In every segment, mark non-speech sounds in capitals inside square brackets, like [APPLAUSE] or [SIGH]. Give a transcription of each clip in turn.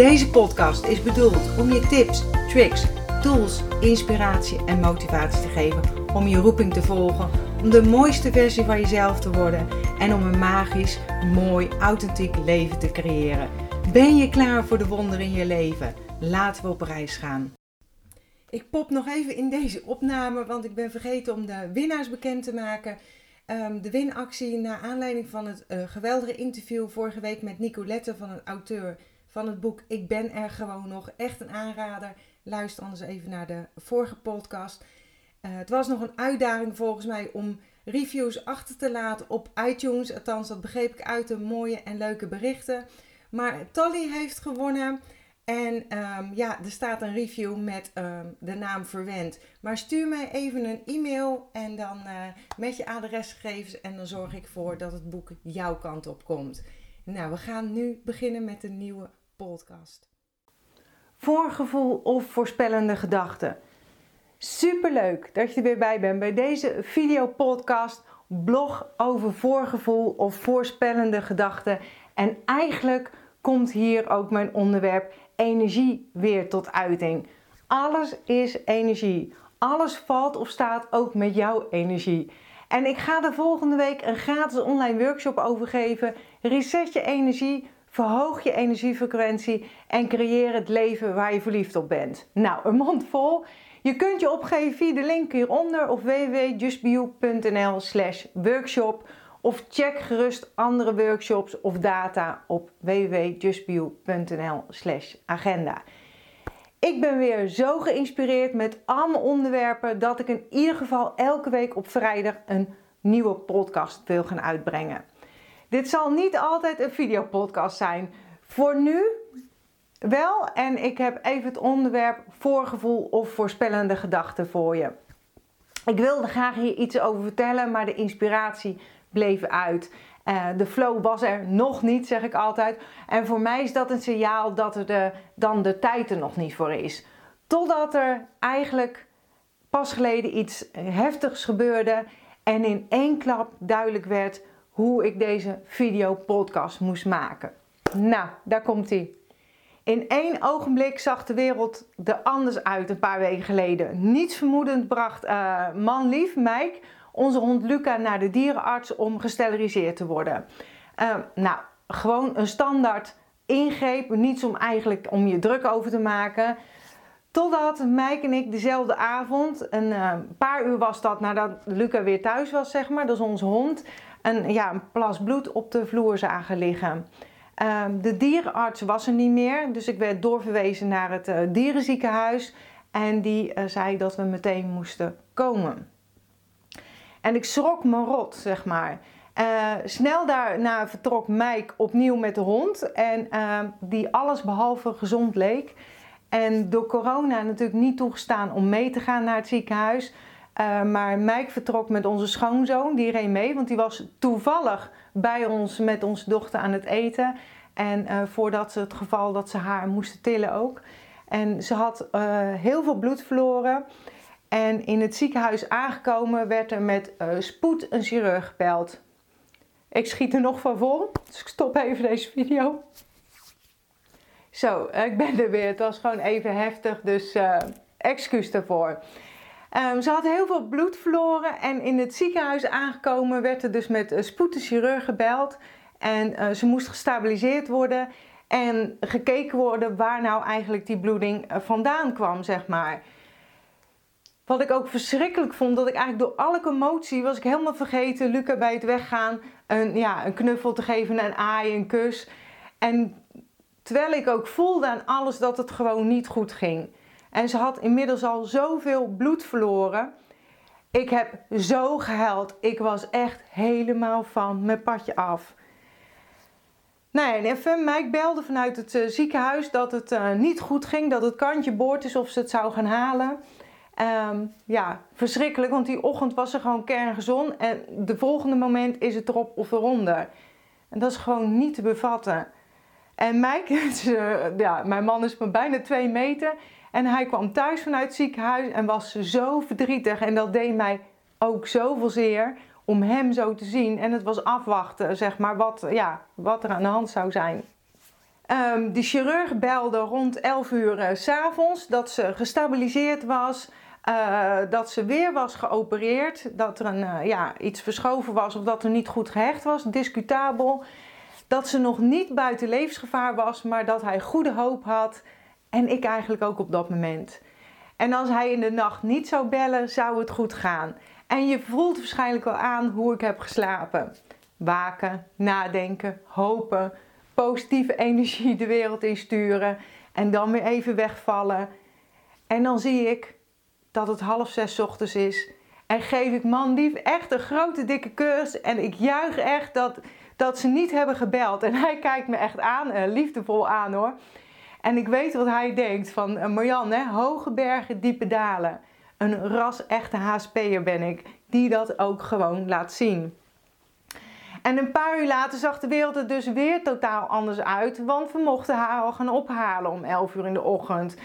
Deze podcast is bedoeld om je tips, tricks, tools, inspiratie en motivatie te geven om je roeping te volgen, om de mooiste versie van jezelf te worden en om een magisch, mooi, authentiek leven te creëren. Ben je klaar voor de wonderen in je leven? Laten we op reis gaan. Ik pop nog even in deze opname, want ik ben vergeten om de winnaars bekend te maken. Um, de winactie naar aanleiding van het uh, geweldige interview vorige week met Nicolette van een auteur van het boek Ik ben er gewoon nog. Echt een aanrader. Luister anders even naar de vorige podcast. Uh, het was nog een uitdaging volgens mij om reviews achter te laten op iTunes. Althans, dat begreep ik uit de mooie en leuke berichten. Maar Tally heeft gewonnen. En um, ja, er staat een review met um, de naam verwend. Maar stuur mij even een e-mail en dan uh, met je adresgegevens. En dan zorg ik voor dat het boek jouw kant op komt. Nou, we gaan nu beginnen met een nieuwe podcast. Voorgevoel of voorspellende gedachten. Superleuk dat je er weer bij bent bij deze video podcast blog over voorgevoel of voorspellende gedachten. En eigenlijk komt hier ook mijn onderwerp energie weer tot uiting. Alles is energie. Alles valt of staat ook met jouw energie. En ik ga er volgende week een gratis online workshop over geven. Reset je energie, verhoog je energiefrequentie en creëer het leven waar je verliefd op bent. Nou, een mond vol. Je kunt je opgeven via de link hieronder of www.justbio.nl slash workshop. Of check gerust andere workshops of data op www.justbio.nl slash agenda. Ik ben weer zo geïnspireerd met allemaal onderwerpen dat ik in ieder geval elke week op vrijdag een nieuwe podcast wil gaan uitbrengen. Dit zal niet altijd een videopodcast zijn. Voor nu wel. En ik heb even het onderwerp voorgevoel of voorspellende gedachten voor je. Ik wilde graag hier iets over vertellen, maar de inspiratie bleef uit. Uh, de flow was er nog niet, zeg ik altijd. En voor mij is dat een signaal dat er de, dan de tijd er nog niet voor is. Totdat er eigenlijk pas geleden iets heftigs gebeurde en in één klap duidelijk werd hoe ik deze video podcast moest maken. Nou, daar komt hij. In één ogenblik zag de wereld er anders uit een paar weken geleden. Niets vermoedend bracht uh, man lief, Mike, onze hond Luca naar de dierenarts om gesteriliseerd te worden. Uh, nou, gewoon een standaard ingreep, niets om eigenlijk om je druk over te maken. Totdat Mike en ik dezelfde avond, een uh, paar uur was dat nadat Luca weer thuis was, zeg maar, dat is onze hond, een, ja, een plas bloed op de vloer zagen liggen. Um, de dierenarts was er niet meer, dus ik werd doorverwezen naar het uh, dierenziekenhuis. En die uh, zei dat we meteen moesten komen. En ik schrok me rot, zeg maar. Uh, snel daarna vertrok Mike opnieuw met de hond. En uh, die alles behalve gezond leek. En door corona natuurlijk niet toegestaan om mee te gaan naar het ziekenhuis. Uh, maar Mike vertrok met onze schoonzoon, die reed mee, want die was toevallig bij ons met onze dochter aan het eten. En uh, voordat ze het geval dat ze haar moesten tillen ook. En ze had uh, heel veel bloed verloren. En in het ziekenhuis aangekomen werd er met spoed een chirurg gebeld. Ik schiet er nog van vol, dus ik stop even deze video. Zo, ik ben er weer. Het was gewoon even heftig, dus excuus daarvoor. Um, ze had heel veel bloed verloren en in het ziekenhuis aangekomen werd er dus met een spoed de chirurg gebeld. En uh, ze moest gestabiliseerd worden en gekeken worden waar nou eigenlijk die bloeding uh, vandaan kwam, zeg maar. Wat ik ook verschrikkelijk vond, dat ik eigenlijk door alle commotie was ik helemaal vergeten Luca bij het weggaan een, ja, een knuffel te geven, een aai, een kus. En terwijl ik ook voelde aan alles dat het gewoon niet goed ging. En ze had inmiddels al zoveel bloed verloren. Ik heb zo gehuild. Ik was echt helemaal van mijn padje af. Nou en Mike belde vanuit het uh, ziekenhuis dat het uh, niet goed ging, dat het kantje boord is of ze het zou gaan halen. Um, ja, verschrikkelijk, want die ochtend was ze gewoon kerngezond en de volgende moment is het erop of eronder. En dat is gewoon niet te bevatten. En Mike, [LAUGHS] ja, mijn man is maar bijna twee meter en hij kwam thuis vanuit het ziekenhuis en was zo verdrietig en dat deed mij ook zoveel zeer om hem zo te zien. En het was afwachten, zeg maar, wat, ja, wat er aan de hand zou zijn. Um, de chirurg belde rond 11 uur uh, s s'avonds dat ze gestabiliseerd was. Uh, dat ze weer was geopereerd. Dat er een, uh, ja, iets verschoven was of dat er niet goed gehecht was. Discutabel. Dat ze nog niet buiten levensgevaar was, maar dat hij goede hoop had. En ik eigenlijk ook op dat moment. En als hij in de nacht niet zou bellen, zou het goed gaan. En je voelt waarschijnlijk wel aan hoe ik heb geslapen. Waken, nadenken, hopen, positieve [LAUGHS] energie de wereld insturen en dan weer even wegvallen. En dan zie ik dat het half zes ochtends is. En geef ik man lief echt een grote dikke kus. En ik juich echt dat, dat ze niet hebben gebeld. En hij kijkt me echt aan, uh, liefdevol aan hoor. En ik weet wat hij denkt van uh, Marjan, hoge bergen, diepe dalen. Een ras-echte HSP'er ben ik, die dat ook gewoon laat zien. En een paar uur later zag de wereld er dus weer totaal anders uit, want we mochten haar al gaan ophalen om 11 uur in de ochtend.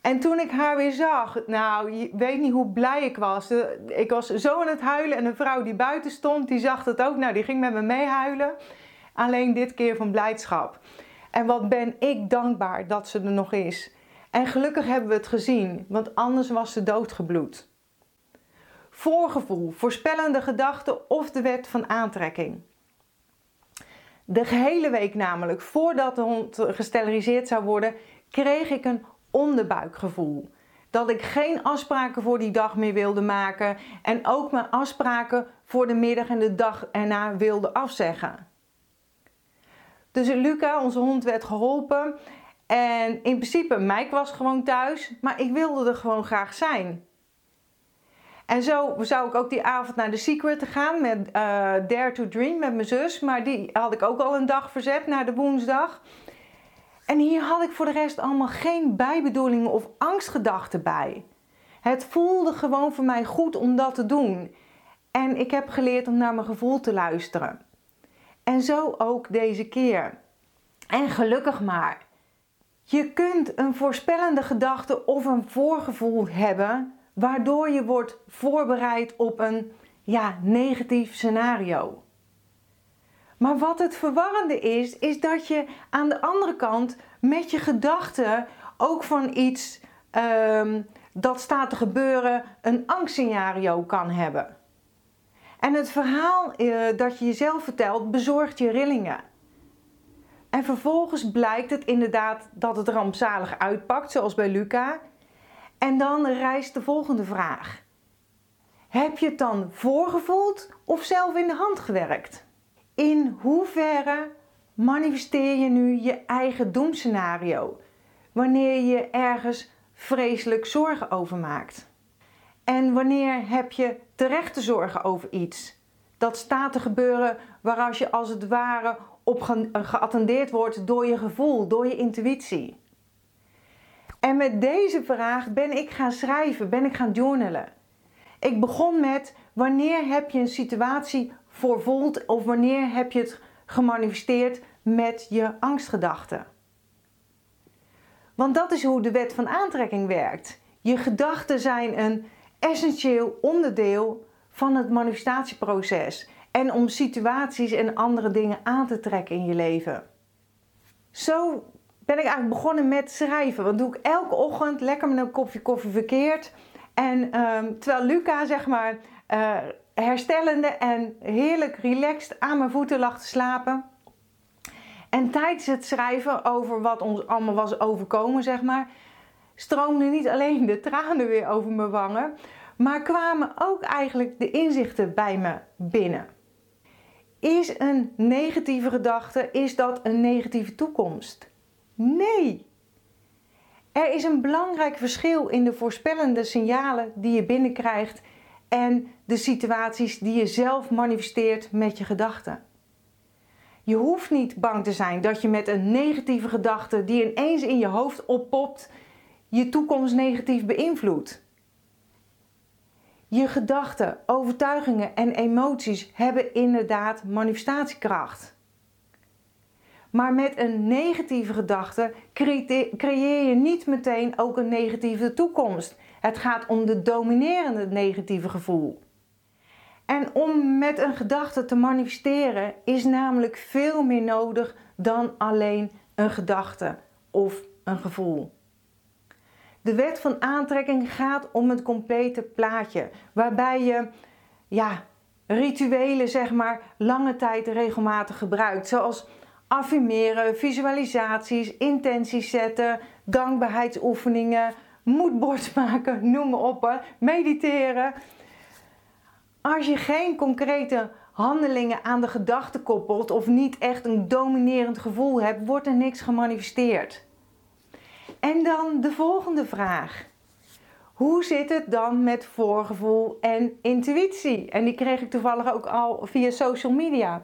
En toen ik haar weer zag, nou, je weet niet hoe blij ik was. Ik was zo aan het huilen en een vrouw die buiten stond, die zag dat ook. Nou, die ging met me meehuilen. Alleen dit keer van blijdschap. En wat ben ik dankbaar dat ze er nog is. En gelukkig hebben we het gezien, want anders was ze doodgebloed. Voorgevoel, voorspellende gedachten of de wet van aantrekking. De gehele week namelijk, voordat de hond gesteriliseerd zou worden, kreeg ik een onderbuikgevoel. Dat ik geen afspraken voor die dag meer wilde maken en ook mijn afspraken voor de middag en de dag erna wilde afzeggen. Dus Luca, onze hond, werd geholpen en in principe, Mike was gewoon thuis, maar ik wilde er gewoon graag zijn. En zo zou ik ook die avond naar The Secret gaan met uh, Dare to Dream met mijn zus. Maar die had ik ook al een dag verzet naar de woensdag. En hier had ik voor de rest allemaal geen bijbedoelingen of angstgedachten bij. Het voelde gewoon voor mij goed om dat te doen. En ik heb geleerd om naar mijn gevoel te luisteren. En zo ook deze keer. En gelukkig maar. Je kunt een voorspellende gedachte of een voorgevoel hebben, waardoor je wordt voorbereid op een ja, negatief scenario. Maar wat het verwarrende is, is dat je aan de andere kant met je gedachten ook van iets um, dat staat te gebeuren een angstscenario kan hebben. En het verhaal uh, dat je jezelf vertelt bezorgt je rillingen. En vervolgens blijkt het inderdaad dat het rampzalig uitpakt, zoals bij Luca. En dan rijst de volgende vraag. Heb je het dan voorgevoeld of zelf in de hand gewerkt? In hoeverre manifesteer je nu je eigen doemscenario wanneer je ergens vreselijk zorgen over maakt? En wanneer heb je terecht te zorgen over iets? Dat staat te gebeuren waar als je als het ware op ge geattendeerd wordt door je gevoel, door je intuïtie. En met deze vraag ben ik gaan schrijven, ben ik gaan journalen. Ik begon met wanneer heb je een situatie voorvoeld of wanneer heb je het gemanifesteerd met je angstgedachten. Want dat is hoe de wet van aantrekking werkt. Je gedachten zijn een essentieel onderdeel van het manifestatieproces en om situaties en andere dingen aan te trekken in je leven. Zo ben ik eigenlijk begonnen met schrijven. Want doe ik elke ochtend lekker met een kopje koffie verkeerd. En um, terwijl Luca, zeg maar, uh, herstellende en heerlijk relaxed aan mijn voeten lag te slapen. En tijdens het schrijven over wat ons allemaal was overkomen, zeg maar, stroomden niet alleen de tranen weer over mijn wangen, maar kwamen ook eigenlijk de inzichten bij me binnen. Is een negatieve gedachte, is dat een negatieve toekomst? Nee. Er is een belangrijk verschil in de voorspellende signalen die je binnenkrijgt en de situaties die je zelf manifesteert met je gedachten. Je hoeft niet bang te zijn dat je met een negatieve gedachte die ineens in je hoofd oppopt, je toekomst negatief beïnvloedt. Je gedachten, overtuigingen en emoties hebben inderdaad manifestatiekracht. Maar met een negatieve gedachte creëer je niet meteen ook een negatieve toekomst. Het gaat om de dominerende negatieve gevoel. En om met een gedachte te manifesteren is namelijk veel meer nodig dan alleen een gedachte of een gevoel. De wet van aantrekking gaat om het complete plaatje, waarbij je ja, rituelen zeg maar lange tijd regelmatig gebruikt, zoals affirmeren, visualisaties, intenties zetten, dankbaarheidsoefeningen, moodboards [LAUGHS] maken, noem maar op, mediteren. Als je geen concrete handelingen aan de gedachten koppelt of niet echt een dominerend gevoel hebt, wordt er niks gemanifesteerd. En dan de volgende vraag. Hoe zit het dan met voorgevoel en intuïtie? En die kreeg ik toevallig ook al via social media.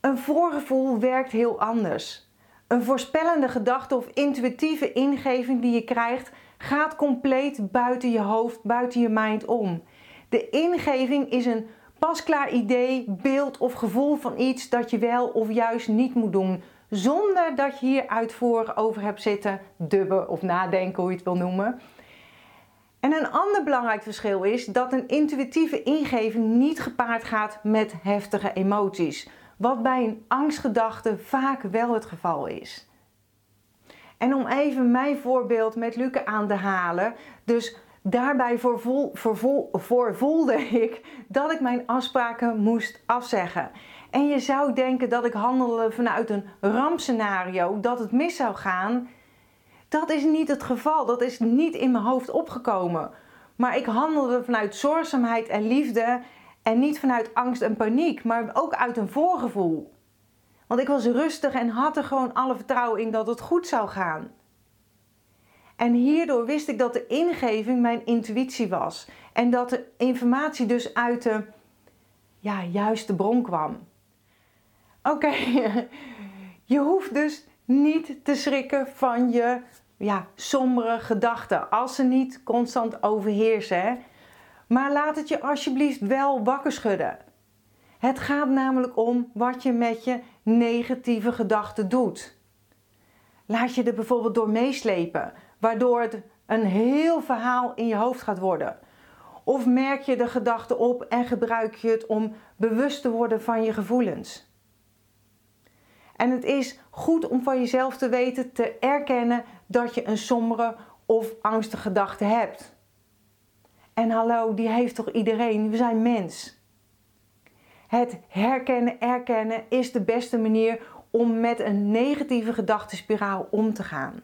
Een voorgevoel werkt heel anders. Een voorspellende gedachte of intuïtieve ingeving die je krijgt, gaat compleet buiten je hoofd, buiten je mind om. De ingeving is een pasklaar idee, beeld of gevoel van iets dat je wel of juist niet moet doen, zonder dat je hier uitvoerig over hebt zitten dubben of nadenken, hoe je het wil noemen. En een ander belangrijk verschil is dat een intuïtieve ingeving niet gepaard gaat met heftige emoties, wat bij een angstgedachte vaak wel het geval is. En om even mijn voorbeeld met Luke aan te halen, dus daarbij voor voelde ik dat ik mijn afspraken moest afzeggen. En je zou denken dat ik handelde vanuit een rampscenario, dat het mis zou gaan. Dat is niet het geval. Dat is niet in mijn hoofd opgekomen. Maar ik handelde vanuit zorgzaamheid en liefde en niet vanuit angst en paniek, maar ook uit een voorgevoel. Want ik was rustig en had er gewoon alle vertrouwen in dat het goed zou gaan. En hierdoor wist ik dat de ingeving mijn intuïtie was. En dat de informatie dus uit de ja, juiste bron kwam. Oké, [LAUGHS] je hoeft dus niet te schrikken van je ja, sombere gedachten. Als ze niet constant overheersen. Maar laat het je alsjeblieft wel wakker schudden. Het gaat namelijk om wat je met je negatieve gedachten doet. Laat je er bijvoorbeeld door meeslepen, waardoor het een heel verhaal in je hoofd gaat worden. Of merk je de gedachte op en gebruik je het om bewust te worden van je gevoelens. En het is goed om van jezelf te weten, te erkennen dat je een sombere of angstige gedachte hebt. En hallo, die heeft toch iedereen? We zijn mens. Het herkennen, erkennen is de beste manier om met een negatieve gedachtenspiraal om te gaan.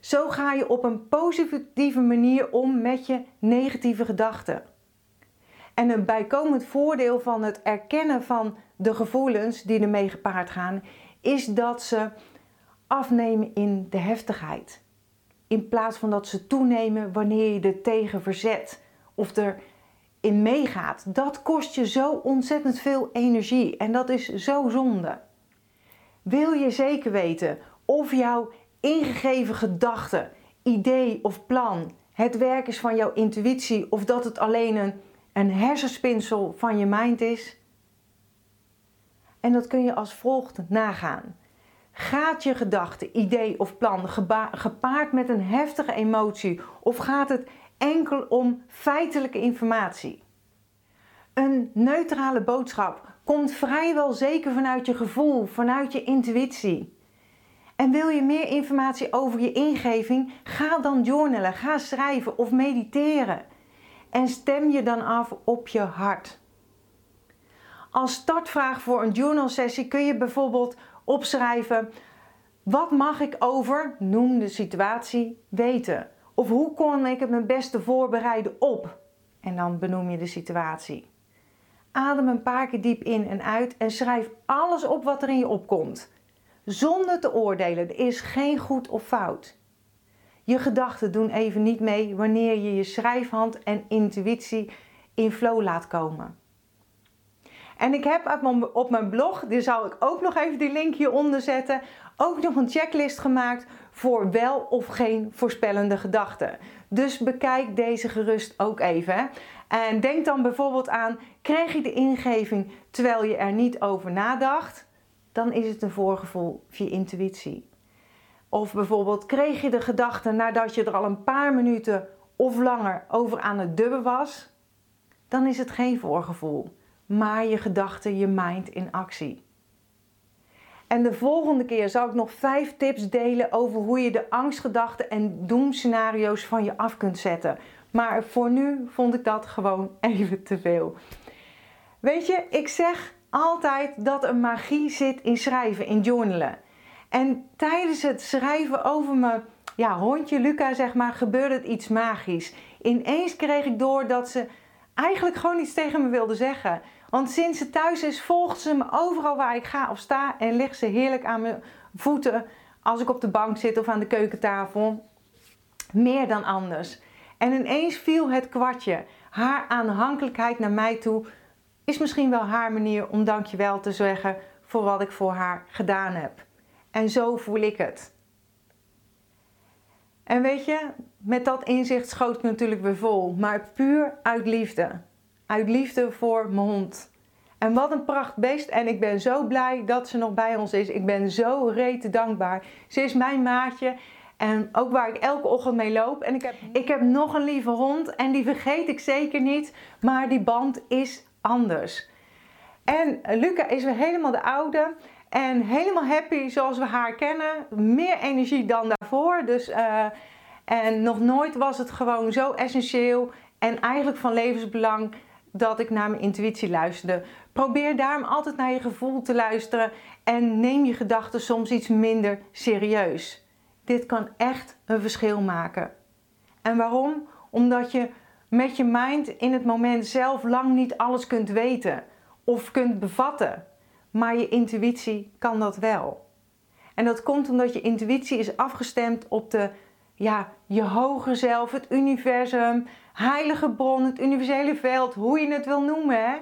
Zo ga je op een positieve manier om met je negatieve gedachten. En een bijkomend voordeel van het erkennen van de gevoelens die ermee gepaard gaan, is dat ze afnemen in de heftigheid. In plaats van dat ze toenemen wanneer je er tegen verzet of erin meegaat. Dat kost je zo ontzettend veel energie en dat is zo zonde. Wil je zeker weten of jouw ingegeven gedachte, idee of plan het werk is van jouw intuïtie of dat het alleen een, een hersenspinsel van je mind is? En dat kun je als volgt nagaan. Gaat je gedachte, idee of plan gepaard met een heftige emotie of gaat het enkel om feitelijke informatie? Een neutrale boodschap komt vrijwel zeker vanuit je gevoel, vanuit je intuïtie. En wil je meer informatie over je ingeving? Ga dan journalen, ga schrijven of mediteren. En stem je dan af op je hart. Als startvraag voor een journal sessie kun je bijvoorbeeld opschrijven: wat mag ik over, noem de situatie, weten? Of hoe kon ik het mijn beste voorbereiden op? En dan benoem je de situatie. Adem een paar keer diep in en uit en schrijf alles op wat er in je opkomt. Zonder te oordelen, er is geen goed of fout. Je gedachten doen even niet mee wanneer je je schrijfhand en intuïtie in flow laat komen. En ik heb op mijn blog, die zal ik ook nog even die link hieronder zetten, ook nog een checklist gemaakt voor wel of geen voorspellende gedachten. Dus bekijk deze gerust ook even. En denk dan bijvoorbeeld aan: kreeg je de ingeving terwijl je er niet over nadacht? Dan is het een voorgevoel via intuïtie. Of bijvoorbeeld kreeg je de gedachte nadat je er al een paar minuten of langer over aan het dubben was? Dan is het geen voorgevoel, maar je gedachte, je mind in actie. En de volgende keer zal ik nog vijf tips delen over hoe je de angstgedachten en doemscenario's van je af kunt zetten. Maar voor nu vond ik dat gewoon [LAUGHS] even te veel. Weet je, ik zeg altijd dat er magie zit in schrijven, in journalen. En tijdens het schrijven over mijn ja, hondje Luca, zeg maar, gebeurde het iets magisch. Ineens kreeg ik door dat ze eigenlijk gewoon iets tegen me wilde zeggen. Want sinds ze thuis is, volgt ze me overal waar ik ga of sta en ligt ze heerlijk aan mijn voeten als ik op de bank zit of aan de keukentafel. Meer dan anders. En ineens viel het kwartje. Haar aanhankelijkheid naar mij toe is misschien wel haar manier om dankjewel te zeggen voor wat ik voor haar gedaan heb. En zo voel ik het. En weet je, met dat inzicht schoot ik natuurlijk weer vol, maar puur uit liefde. Uit liefde voor mijn hond. En wat een prachtbeest. En ik ben zo blij dat ze nog bij ons is. Ik ben zo rete dankbaar. Ze is mijn maatje. En ook waar ik elke ochtend mee loop. En ik heb, ik heb nog een lieve hond. En die vergeet ik zeker niet. Maar die band is anders. En Luca is weer helemaal de oude. En helemaal happy zoals we haar kennen. Meer energie dan daarvoor. Dus, uh, en nog nooit was het gewoon zo essentieel. En eigenlijk van levensbelang dat ik naar mijn intuïtie luisterde. Probeer daarom altijd naar je gevoel te luisteren en neem je gedachten soms iets minder serieus. Dit kan echt een verschil maken. En waarom? Omdat je met je mind in het moment zelf lang niet alles kunt weten of kunt bevatten. Maar je intuïtie kan dat wel. En dat komt omdat je intuïtie is afgestemd op de, ja, je hoger zelf, het universum, heilige bron, het universele veld, hoe je het wil noemen. Hè?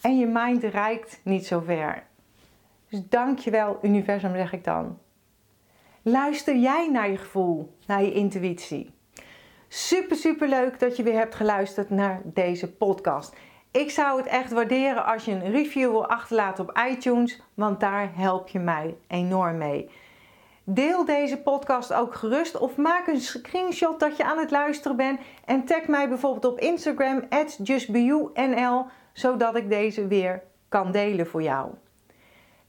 En je mind reikt niet zo ver. Dus dankjewel universum zeg ik dan. Luister jij naar je gevoel, naar je intuïtie. Super, super leuk dat je weer hebt geluisterd naar deze podcast. Ik zou het echt waarderen als je een review wil achterlaten op iTunes, want daar help je mij enorm mee. Deel deze podcast ook gerust of maak een screenshot dat je aan het luisteren bent en tag mij bijvoorbeeld op Instagram justbeyounl zodat ik deze weer kan delen voor jou.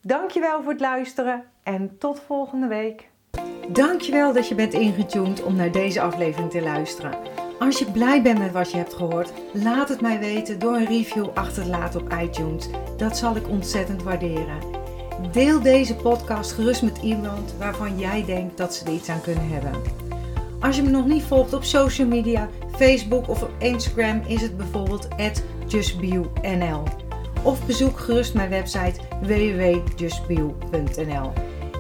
Dankjewel voor het luisteren en tot volgende week. Dankjewel dat je bent ingetuned om naar deze aflevering te luisteren. Als je blij bent met wat je hebt gehoord, laat het mij weten door een review achter te laten op iTunes. Dat zal ik ontzettend waarderen. Deel deze podcast gerust met iemand waarvan jij denkt dat ze er iets aan kunnen hebben. Als je me nog niet volgt op social media, Facebook of op Instagram, is het bijvoorbeeld justbio.nl. Of bezoek gerust mijn website www.justbio.nl.